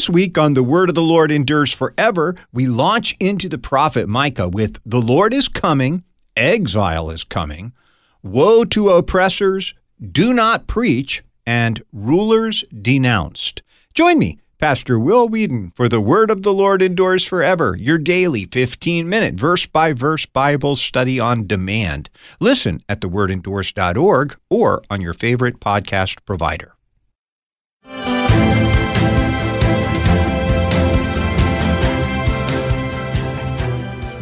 This week on The Word of the Lord Endures Forever, we launch into the prophet Micah with The Lord is coming, exile is coming, woe to oppressors, do not preach, and rulers denounced. Join me, Pastor Will Weedon, for The Word of the Lord Endures Forever, your daily 15 minute verse by verse Bible study on demand. Listen at thewordendures.org or on your favorite podcast provider.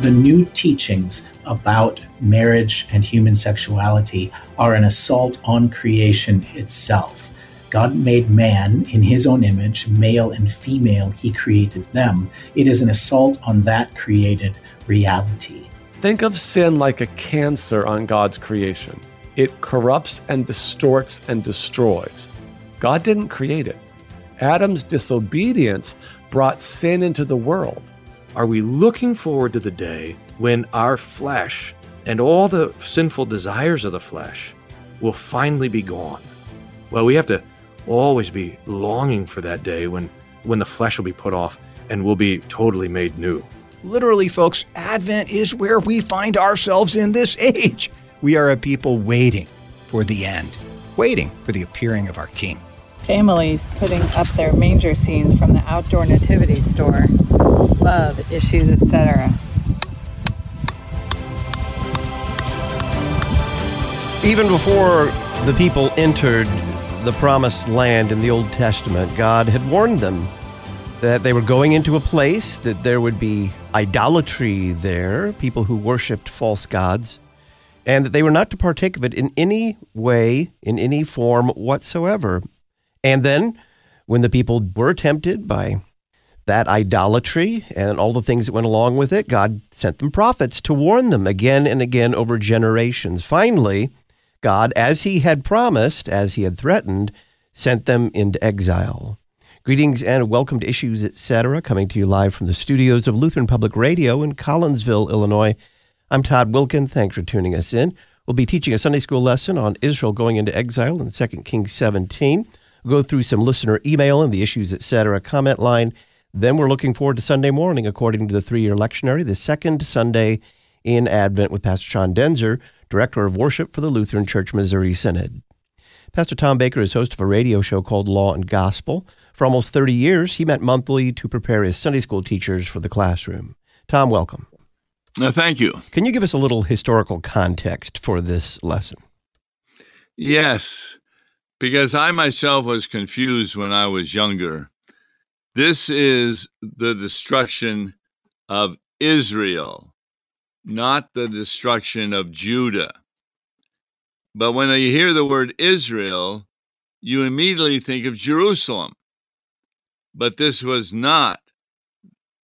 The new teachings about marriage and human sexuality are an assault on creation itself. God made man in his own image, male and female, he created them. It is an assault on that created reality. Think of sin like a cancer on God's creation. It corrupts and distorts and destroys. God didn't create it. Adam's disobedience brought sin into the world. Are we looking forward to the day when our flesh and all the sinful desires of the flesh will finally be gone? Well, we have to always be longing for that day when, when the flesh will be put off and we'll be totally made new. Literally, folks, Advent is where we find ourselves in this age. We are a people waiting for the end, waiting for the appearing of our King. Families putting up their manger scenes from the outdoor nativity store love issues, etc. Even before the people entered the promised land in the Old Testament, God had warned them that they were going into a place that there would be idolatry there, people who worshiped false gods, and that they were not to partake of it in any way, in any form whatsoever. And then, when the people were tempted by that idolatry and all the things that went along with it, God sent them prophets to warn them again and again over generations. Finally, God, as he had promised, as he had threatened, sent them into exile. Greetings and welcome to Issues Etc., coming to you live from the studios of Lutheran Public Radio in Collinsville, Illinois. I'm Todd Wilken. Thanks for tuning us in. We'll be teaching a Sunday school lesson on Israel going into exile in 2 Kings 17. We'll go through some listener email and the Issues Etc. comment line then we're looking forward to Sunday morning, according to the three year lectionary, the second Sunday in Advent with Pastor Sean Daenzer, Director of Worship for the Lutheran Church Missouri Synod. Pastor Tom Baker is host of a radio show called Law and Gospel. For almost 30 years, he met monthly to prepare his Sunday school teachers for the classroom. Tom, welcome. Uh, thank you. Can you give us a little historical context for this lesson? Yes, because I myself was confused when I was younger this is the destruction of Israel, not the destruction of Judah. But when you hear the word Israel, you immediately think of Jerusalem. But this was not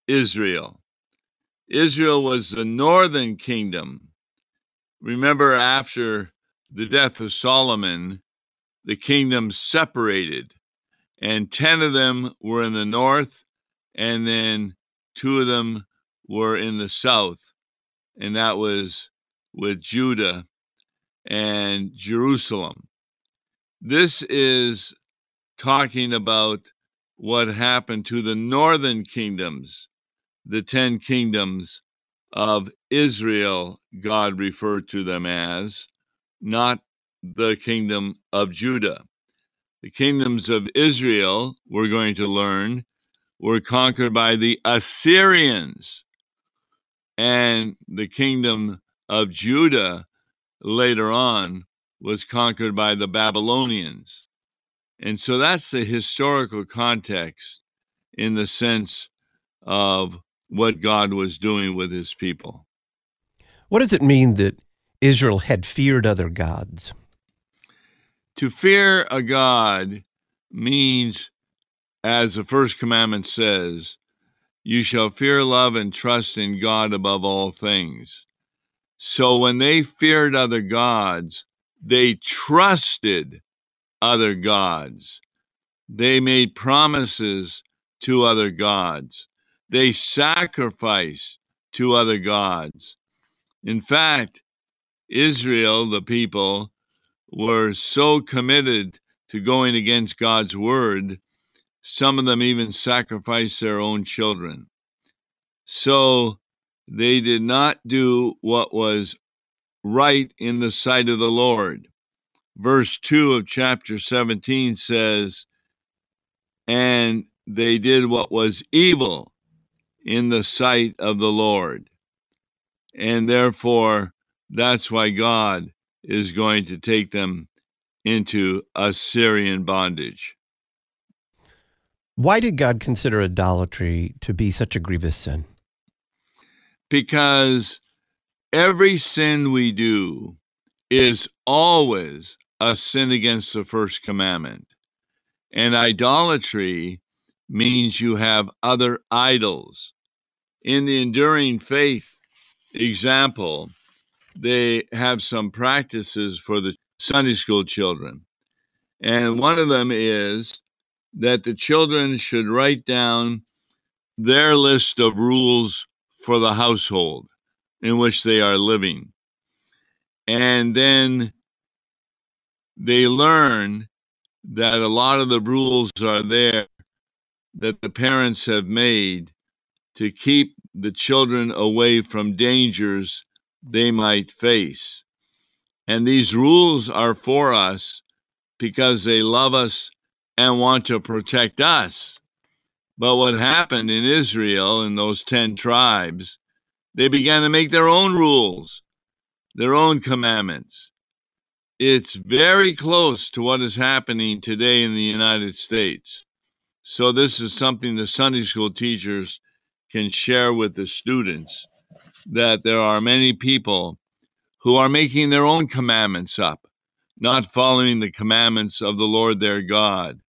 Israel. Israel was the northern kingdom. Remember, after the death of Solomon, the kingdom separated and 10 of them were in the north, and then two of them were in the south, and that was with Judah and Jerusalem. This is talking about what happened to the northern kingdoms, the 10 kingdoms of Israel, God referred to them as, not the kingdom of Judah. The kingdoms of Israel, we're going to learn, were conquered by the Assyrians. And the kingdom of Judah later on was conquered by the Babylonians. And so that's the historical context in the sense of what God was doing with his people. What does it mean that Israel had feared other gods? To fear a God means, as the first commandment says, you shall fear, love, and trust in God above all things. So when they feared other gods, they trusted other gods. They made promises to other gods. They sacrificed to other gods. In fact, Israel, the people, were so committed to going against God's word, Some of them even sacrificed their own children. So they did not do what was right in the sight of the Lord. Verse 2 of chapter 17 says, And they did what was evil in the sight of the Lord. And therefore, that's why God is going to take them into Assyrian bondage. Why did God consider idolatry to be such a grievous sin? Because every sin we do is always a sin against the first commandment. And idolatry means you have other idols. In the enduring faith example, they have some practices for the Sunday school children. And one of them is that the children should write down their list of rules for the household in which they are living. And then they learn that a lot of the rules are there that the parents have made to keep the children away from dangers they might face. And these rules are for us because they love us and want to protect us. But what happened in Israel in those 10 tribes, they began to make their own rules, their own commandments. It's very close to what is happening today in the United States. So, this is something the Sunday school teachers can share with the students that there are many people who are making their own commandments up, not following the commandments of the Lord their God.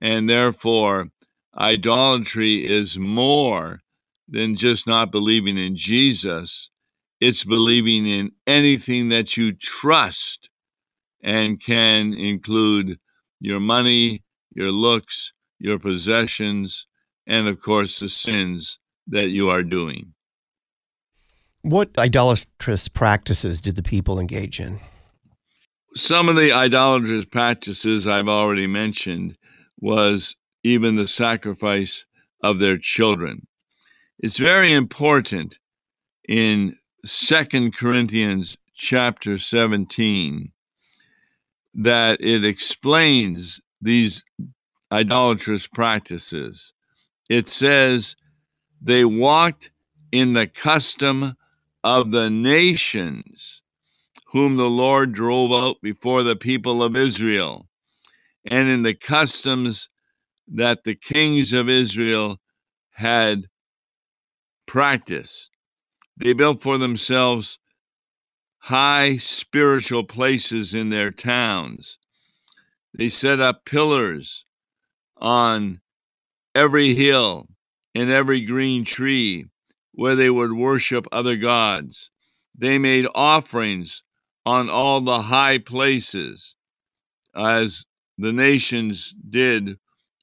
And therefore, idolatry is more than just not believing in Jesus, it's believing in anything that you trust and can include your money, your looks, your possessions, and of course, the sins that you are doing. What idolatrous practices did the people engage in? Some of the idolatrous practices I've already mentioned was even the sacrifice of their children. It's very important in Second Corinthians chapter 17 that it explains these idolatrous practices. It says they walked in the custom of the nations whom the Lord drove out before the people of Israel, and in the customs that the kings of Israel had practiced. They built for themselves high spiritual places in their towns. They set up pillars on every hill and every green tree where they would worship other gods. They made offerings on all the high places, as the nations did,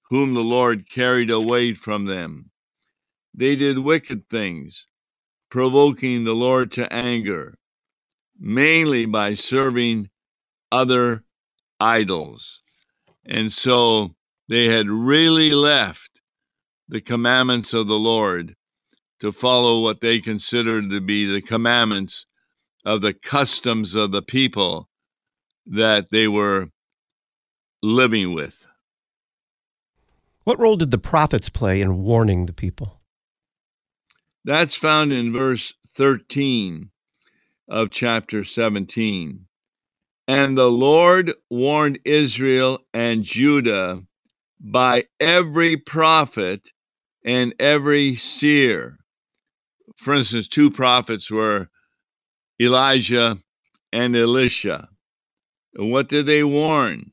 whom the Lord carried away from them. They did wicked things, provoking the Lord to anger mainly by serving other idols. And so they had really left the commandments of the Lord to follow what they considered to be the commandments of the customs of the people that they were living with. What role did the prophets play in warning the people? That's found in verse 13 of chapter 17. And the Lord warned Israel and Judah by every prophet and every seer. For instance, two prophets were Elijah and Elisha. what did they warn?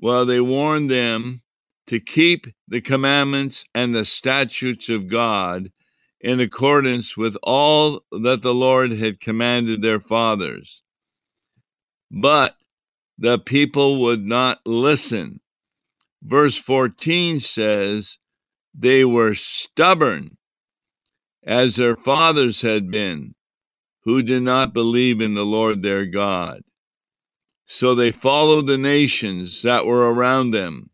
Well, they warned them to keep the commandments and the statutes of God in accordance with all that the Lord had commanded their fathers. But the people would not listen. Verse 14 says, They were stubborn, as their fathers had been, who did not believe in the Lord their God. So they followed the nations that were around them,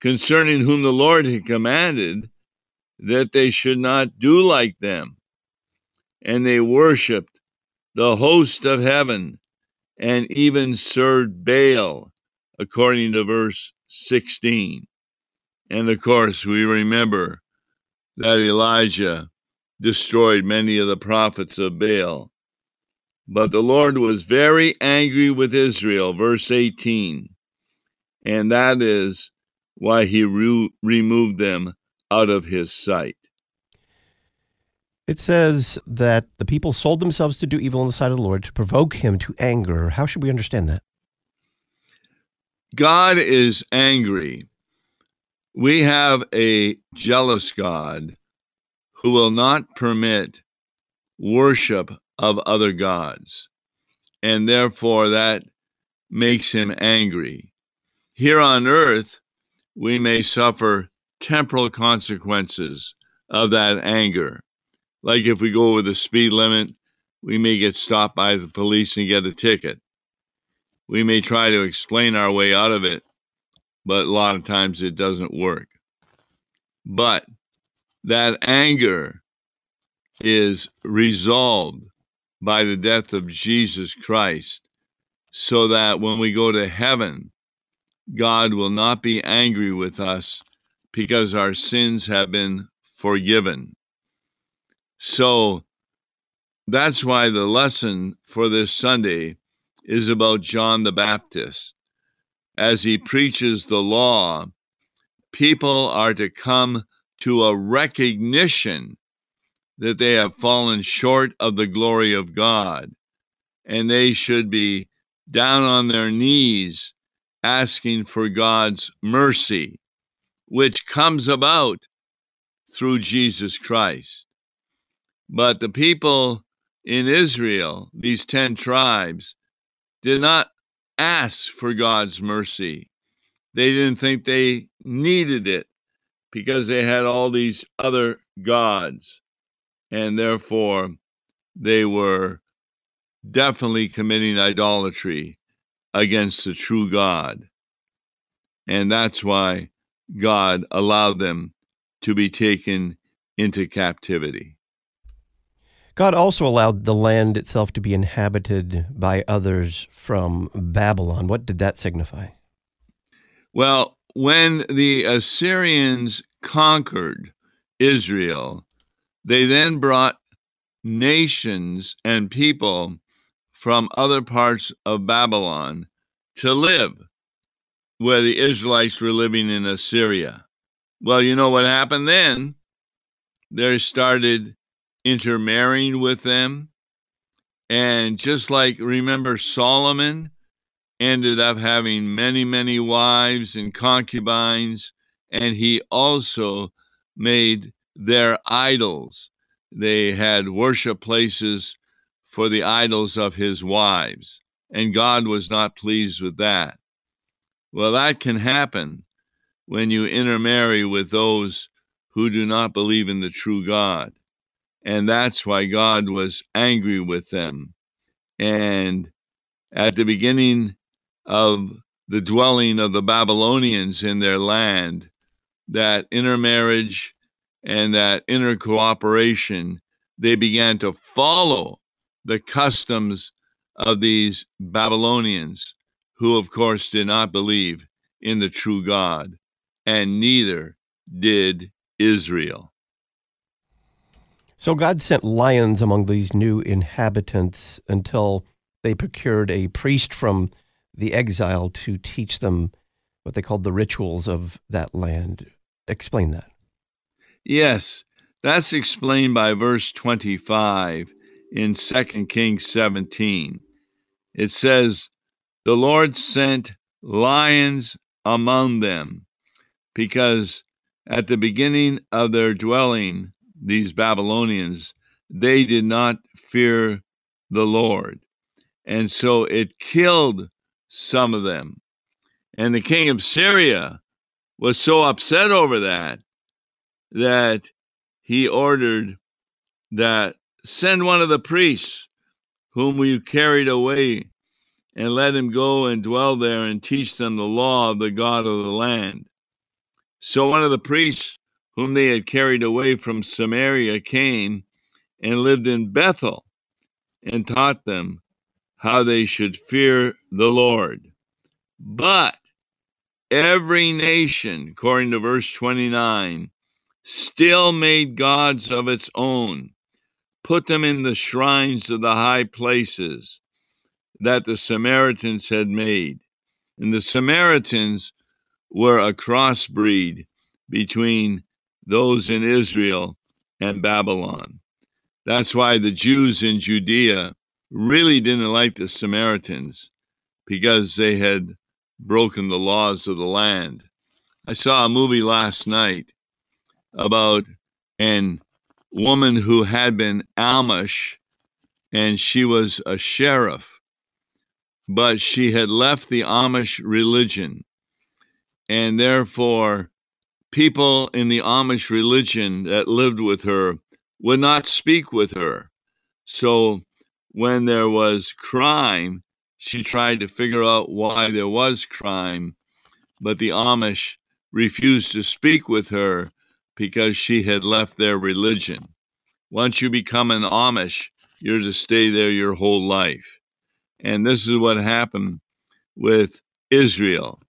concerning whom the Lord had commanded that they should not do like them. And they worshiped the host of heaven and even served Baal, according to verse 16. And of course, we remember that Elijah destroyed many of the prophets of Baal. But the Lord was very angry with Israel, verse 18. And that is why he re- removed them out of his sight. It says that the people sold themselves to do evil in the sight of the Lord to provoke him to anger. How should we understand that? God is angry. We have a jealous God who will not permit worship of other gods, and therefore that makes him angry. Here on earth, we may suffer temporal consequences of that anger. Like if we go over the speed limit, we may get stopped by the police and get a ticket. We may try to explain our way out of it, but a lot of times it doesn't work. But that anger is resolved by the death of Jesus Christ, so that when we go to heaven, God will not be angry with us because our sins have been forgiven. So that's why the lesson for this Sunday is about John the Baptist. As he preaches the law, people are to come to a recognition that they have fallen short of the glory of God, and they should be down on their knees asking for God's mercy which comes about through Jesus Christ. But the people in Israel, these 10 tribes, did not ask for God's mercy. They didn't think they needed it because they had all these other gods. And therefore, they were definitely committing idolatry against the true God. And that's why God allowed them to be taken into captivity. God also allowed the land itself to be inhabited by others from Babylon. What did that signify? Well, when the Assyrians conquered Israel, they then brought nations and people from other parts of Babylon to live where the Israelites were living in Assyria. Well, you know what happened then? They started intermarrying with them. And just like, remember, Solomon ended up having many, many wives and concubines, and he also made their idols. They had worship places for the idols of his wives, and God was not pleased with that. Well, that can happen when you intermarry with those who do not believe in the true God. And that's why God was angry with them. And at the beginning of the dwelling of the Babylonians in their land, that intermarriage and that inner cooperation, they began to follow the customs of these Babylonians who, of course, did not believe in the true God, and neither did Israel. So God sent lions among these new inhabitants until they procured a priest from the exile to teach them what they called the rituals of that land. Explain that. Yes, that's explained by verse 25 in 2 Kings 17. It says, the Lord sent lions among them, because at the beginning of their dwelling, these Babylonians, they did not fear the Lord. And so it killed some of them. And the king of Syria was so upset over that that he ordered that send one of the priests whom you carried away and let him go and dwell there and teach them the law of the God of the land. So one of the priests whom they had carried away from Samaria came and lived in Bethel and taught them how they should fear the Lord. But every nation, according to verse 29, still made gods of its own, put them in the shrines of the high places that the Samaritans had made. And the Samaritans were a crossbreed between those in Israel and Babylon. That's why the Jews in Judea really didn't like the Samaritans because they had broken the laws of the land. I saw a movie last night about an woman who had been Amish and she was a sheriff, but she had left the Amish religion. And therefore, people in the Amish religion that lived with her would not speak with her. So when there was crime, she tried to figure out why there was crime, but the Amish refused to speak with her because she had left their religion. Once you become an Amish, you're to stay there your whole life. And this is what happened with Israel.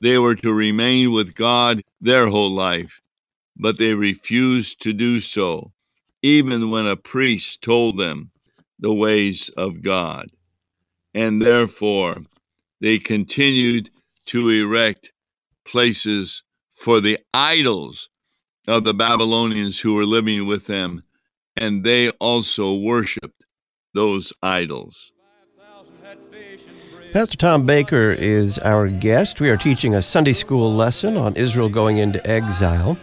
They were to remain with God their whole life, but they refused to do so, even when a priest told them the ways of God. And therefore, they continued to erect places for the idols of the Babylonians who were living with them, and they also worshiped those idols. Pastor Tom Baker is our guest. We are teaching a Sunday school lesson on Israel going into exile.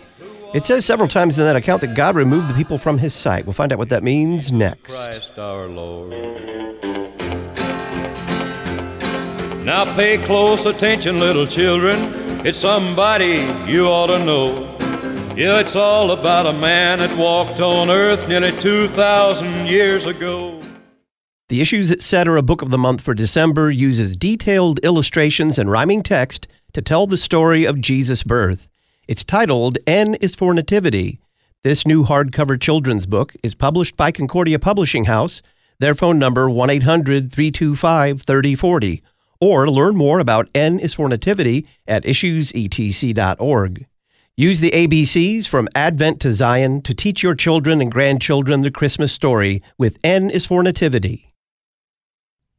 It says several times in that account that God removed the people from his sight. We'll find out what that means next. Christ our Lord. Now pay close attention, little children. It's somebody you ought to know. Yeah, it's all about a man that walked on earth nearly 2,000 years ago. The Issues Etc. Book of the Month for December uses detailed illustrations and rhyming text to tell the story of Jesus' birth. It's titled N is for Nativity. This new hardcover children's book is published by Concordia Publishing House. Their phone number 1 800 325 3040. Or learn more about N is for Nativity at issuesetc.org. Use the ABCs from Advent to Zion to teach your children and grandchildren the Christmas story with N is for Nativity.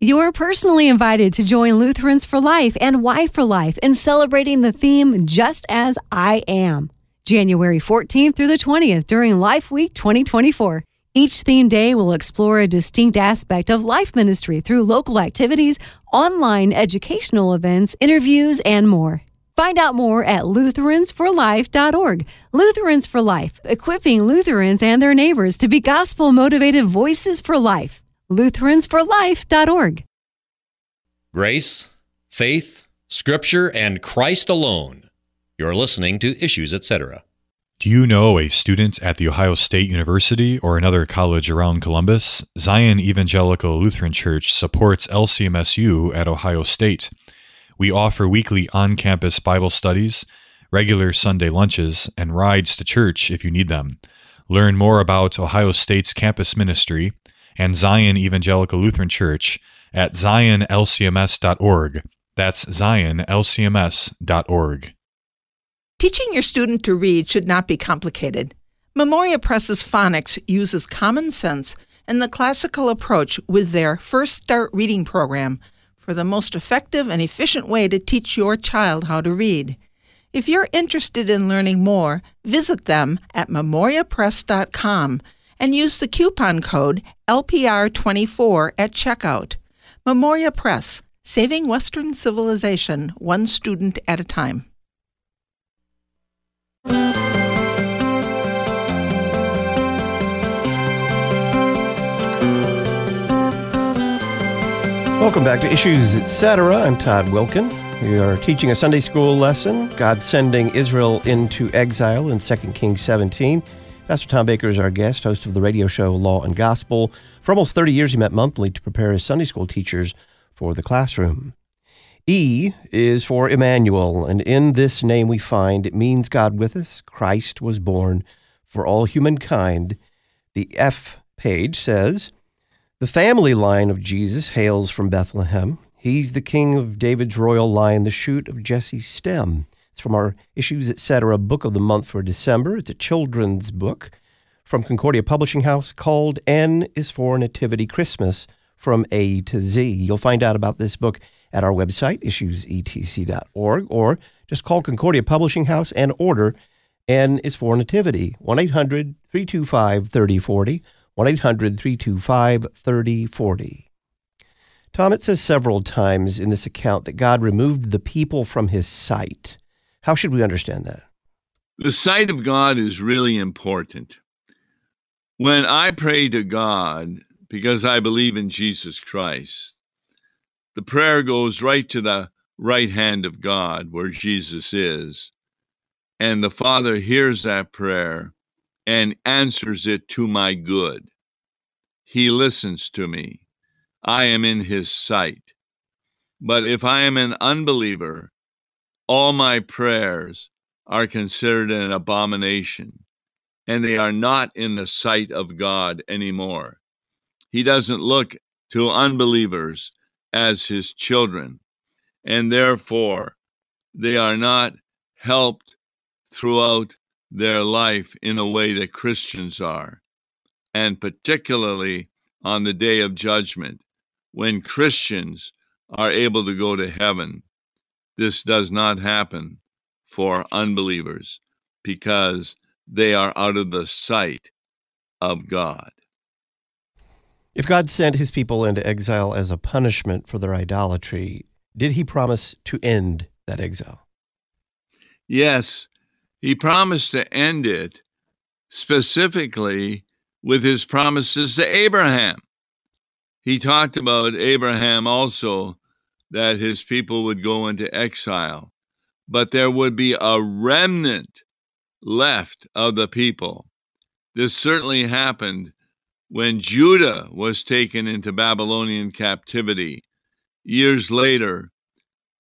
You're personally invited to join Lutherans for Life and Y for Life in celebrating the theme Just As I Am, January 14th through the 20th during Life Week 2024. Each theme day will explore a distinct aspect of life ministry through local activities, online educational events, interviews, and more. Find out more at lutheransforlife.org. Lutherans for Life, equipping Lutherans and their neighbors to be gospel motivated voices for life lutheransforlife.org. Grace, faith, scripture, and Christ alone. You're listening to Issues, etc. Do you know a student at The Ohio State University or another college around Columbus? Zion Evangelical Lutheran Church supports LCMSU at Ohio State. We offer weekly on campus Bible studies, regular Sunday lunches, and rides to church if you need them. Learn more about Ohio State's campus ministry and Zion Evangelical Lutheran Church at zionlcms.org. That's zionlcms.org. Teaching your student to read should not be complicated. Memoria Press's phonics uses common sense and the classical approach with their First Start Reading program for the most effective and efficient way to teach your child how to read. If you're interested in learning more, visit them at memoriapress.com and use the coupon code LPR24 at checkout. Memoria Press, saving Western civilization one student at a time. Welcome back to Issues Etc. I'm Todd Wilken. We are teaching a Sunday school lesson, God sending Israel into exile in 2 Kings 17. Pastor Tom Baker is our guest, host of the radio show Law and Gospel. For almost 30 years, he met monthly to prepare his Sunday school teachers for the classroom. E is for Emmanuel, and in this name we find it means God with us. Christ was born for all humankind. The F page says, The family line of Jesus hails from Bethlehem. He's the king of David's royal line, the shoot of Jesse's stem. It's from our Issues Etc. book of the month for December. It's a children's book from Concordia Publishing House called N is for Nativity Christmas from A to Z. You'll find out about this book at our website, issuesetc.org, or just call Concordia Publishing House and order N is for Nativity, 1 800 325 3040, 1 800 325 3040. Tom, it says several times in this account that God removed the people from his sight. How should we understand that? The sight of God is really important. When I pray to God, because I believe in Jesus Christ, the prayer goes right to the right hand of God where Jesus is. And the Father hears that prayer and answers it to my good. He listens to me. I am in his sight. But if I am an unbeliever, all my prayers are considered an abomination, and they are not in the sight of God anymore. He doesn't look to unbelievers as his children, and therefore they are not helped throughout their life in a way that Christians are, and particularly on the day of judgment when Christians are able to go to heaven. This does not happen for unbelievers because they are out of the sight of God. If God sent his people into exile as a punishment for their idolatry, did he promise to end that exile? Yes, he promised to end it specifically with his promises to Abraham he talked about Abraham also that his people would go into exile, but there would be a remnant left of the people. This certainly happened when Judah was taken into Babylonian captivity. Years later,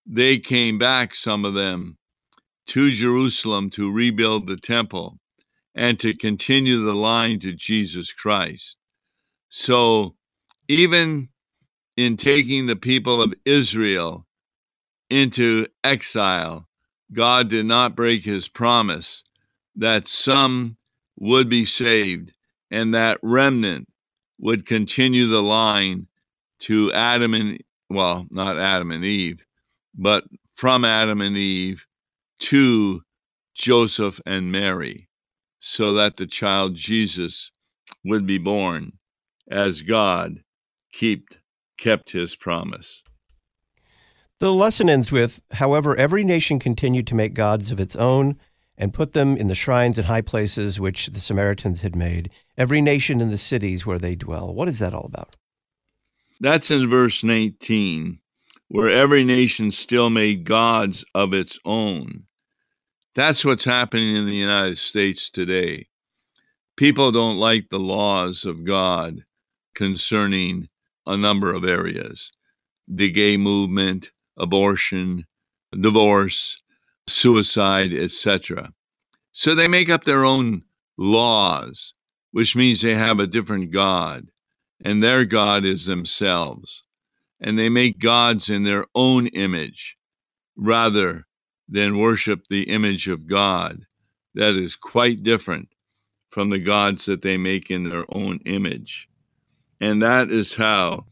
they came back, some of them, to Jerusalem to rebuild the temple and to continue the line to Jesus Christ. So even in taking the people of Israel into exile, God did not break his promise that some would be saved and that remnant would continue the line to Adam and well, not Adam and Eve, but from Adam and Eve to Joseph and Mary, so that the child Jesus would be born as God kept kept his promise. The lesson ends with, however, every nation continued to make gods of its own and put them in the shrines and high places which the Samaritans had made, every nation in the cities where they dwell. What is that all about? That's in verse 19, where every nation still made gods of its own. That's what's happening in the United States today. People don't like the laws of God concerning a number of areas the gay movement, abortion, divorce, suicide, etc. So they make up their own laws, which means they have a different God, and their God is themselves. And they make gods in their own image rather than worship the image of God that is quite different from the gods that they make in their own image. And that is how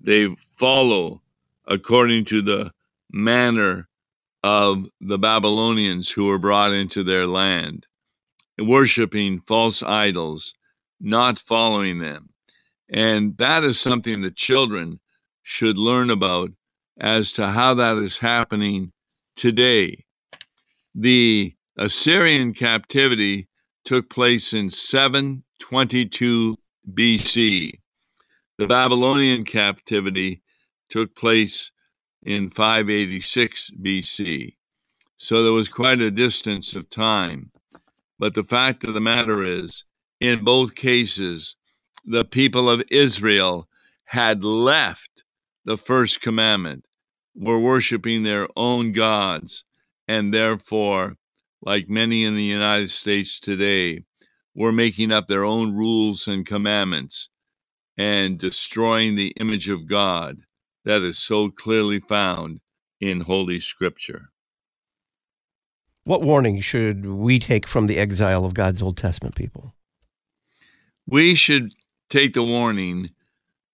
they follow according to the manner of the Babylonians who were brought into their land, worshiping false idols, not following them. And that is something the children should learn about as to how that is happening today. The Assyrian captivity took place in 722 BC. The Babylonian captivity took place in 586 BC. So there was quite a distance of time. But the fact of the matter is, in both cases, the people of Israel had left the first commandment. were worshiping their own gods, and therefore, like many in the United States today, were making up their own rules and commandments and destroying the image of God that is so clearly found in Holy Scripture. What warning should we take from the exile of God's Old Testament people? We should take the warning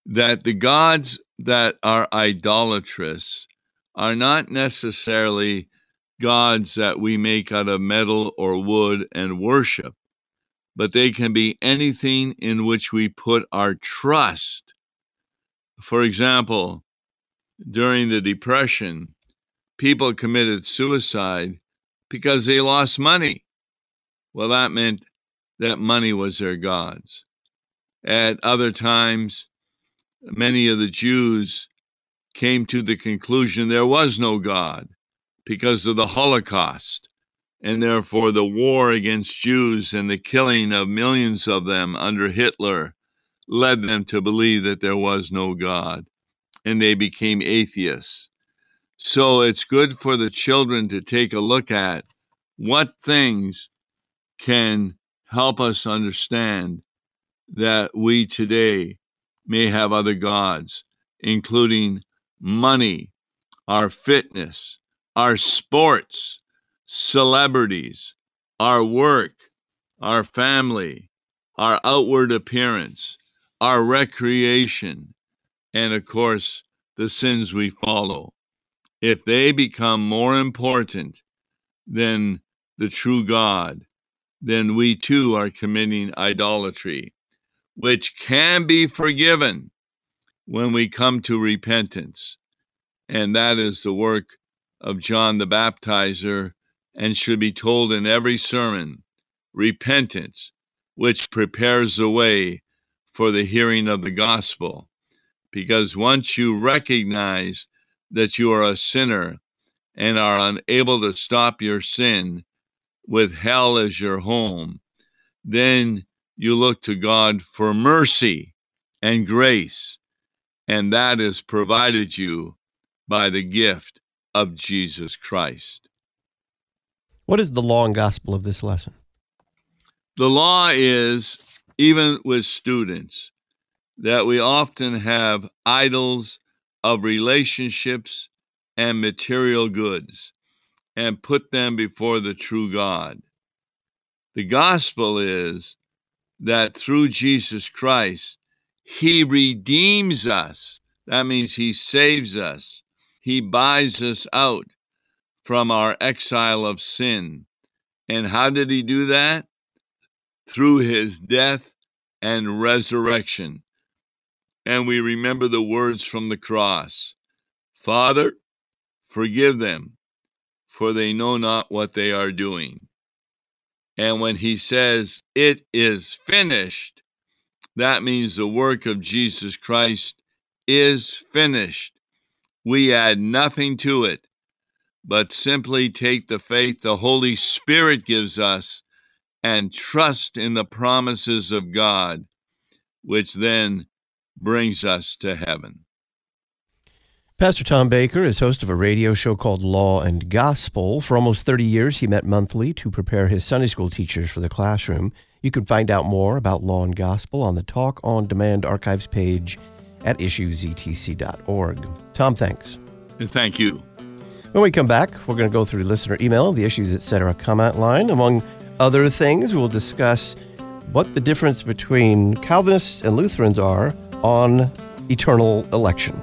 that the gods that are idolatrous are not necessarily gods that we make out of metal or wood and worship, but they can be anything in which we put our trust. For example, during the Depression, people committed suicide because they lost money. Well, that meant that money was their gods. At other times, many of the Jews came to the conclusion there was no God because of the Holocaust, and therefore the war against Jews and the killing of millions of them under Hitler led them to believe that there was no God, and they became atheists. So it's good for the children to take a look at what things can help us understand that we today may have other gods, including money, our fitness, our sports, celebrities, our work, our family, our outward appearance, our recreation, and of course, the sins we follow. If they become more important than the true God, then we too are committing idolatry which can be forgiven when we come to repentance. And that is the work of John the Baptizer and should be told in every sermon repentance, which prepares the way for the hearing of the gospel. Because once you recognize that you are a sinner and are unable to stop your sin with hell as your home, then you look to God for mercy and grace, and that is provided you by the gift of Jesus Christ. What is the law and gospel of this lesson? The law is, even with students, that we often have idols of relationships and material goods and put them before the true God. The gospel is that through Jesus Christ, He redeems us. That means He saves us. He buys us out from our exile of sin. And how did He do that? Through His death and resurrection. And we remember the words from the cross Father, forgive them, for they know not what they are doing. And when he says, it is finished, that means the work of Jesus Christ is finished. We add nothing to it, but simply take the faith the Holy Spirit gives us and trust in the promises of God, which then brings us to heaven. Pastor Tom Baker is host of a radio show called Law and Gospel. For almost 30 years, he met monthly to prepare his Sunday school teachers for the classroom. You can find out more about Law and Gospel on the Talk on Demand archives page at issuesetc.org. Tom, thanks. And thank you. When we come back, we're going to go through listener email, the Issues Etc. comment line. Among other things, we'll discuss what the difference between Calvinists and Lutherans are on eternal election.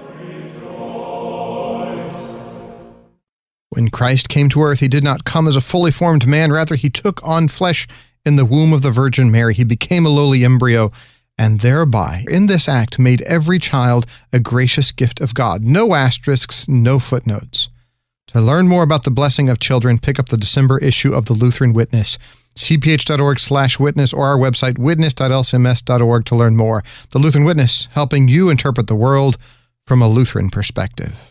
When Christ came to earth, he did not come as a fully formed man. Rather, he took on flesh in the womb of the Virgin Mary. He became a lowly embryo and thereby, in this act, made every child a gracious gift of God. No asterisks, no footnotes. To learn more about the blessing of children, pick up the December issue of the Lutheran Witness. cph.org slash witness or our website witness.lcms.org to learn more. The Lutheran Witness, helping you interpret the world from a Lutheran perspective.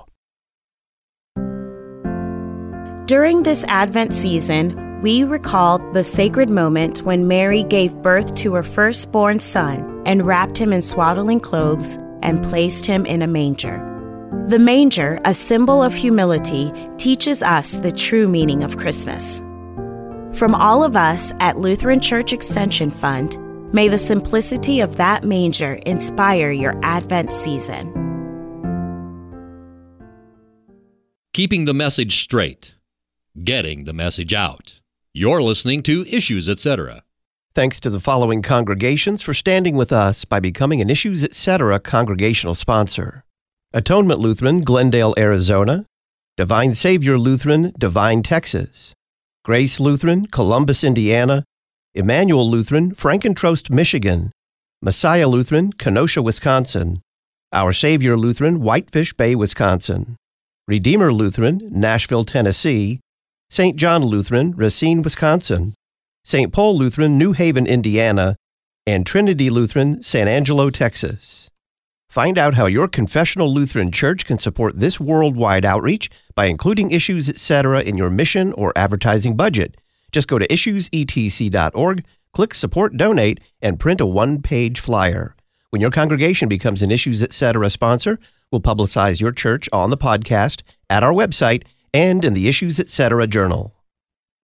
During this Advent season, we recall the sacred moment when Mary gave birth to her firstborn son and wrapped him in swaddling clothes and placed him in a manger. The manger, a symbol of humility, teaches us the true meaning of Christmas. From all of us at Lutheran Church Extension Fund, may the simplicity of that manger inspire your Advent season. Keeping the message straight getting the message out. You're listening to Issues Etc. Thanks to the following congregations for standing with us by becoming an Issues Etc. congregational sponsor. Atonement Lutheran, Glendale, Arizona, Divine Savior Lutheran, Devine, Texas, Grace Lutheran, Columbus, Indiana, Emmanuel Lutheran, Frankentrost, Michigan, Messiah Lutheran, Kenosha, Wisconsin, Our Savior Lutheran, Whitefish Bay, Wisconsin, Redeemer Lutheran, Nashville, Tennessee, St. John Lutheran, Racine, Wisconsin, St. Paul Lutheran, New Haven, Indiana, and Trinity Lutheran, San Angelo, Texas. Find out how your confessional Lutheran church can support this worldwide outreach by including issues, etc., in your mission or advertising budget. Just go to issuesetc.org, click Support Donate, and print a one page flyer. When your congregation becomes an Issues Etc. sponsor, we'll publicize your church on the podcast, at our website, and in the Issues Etc. journal.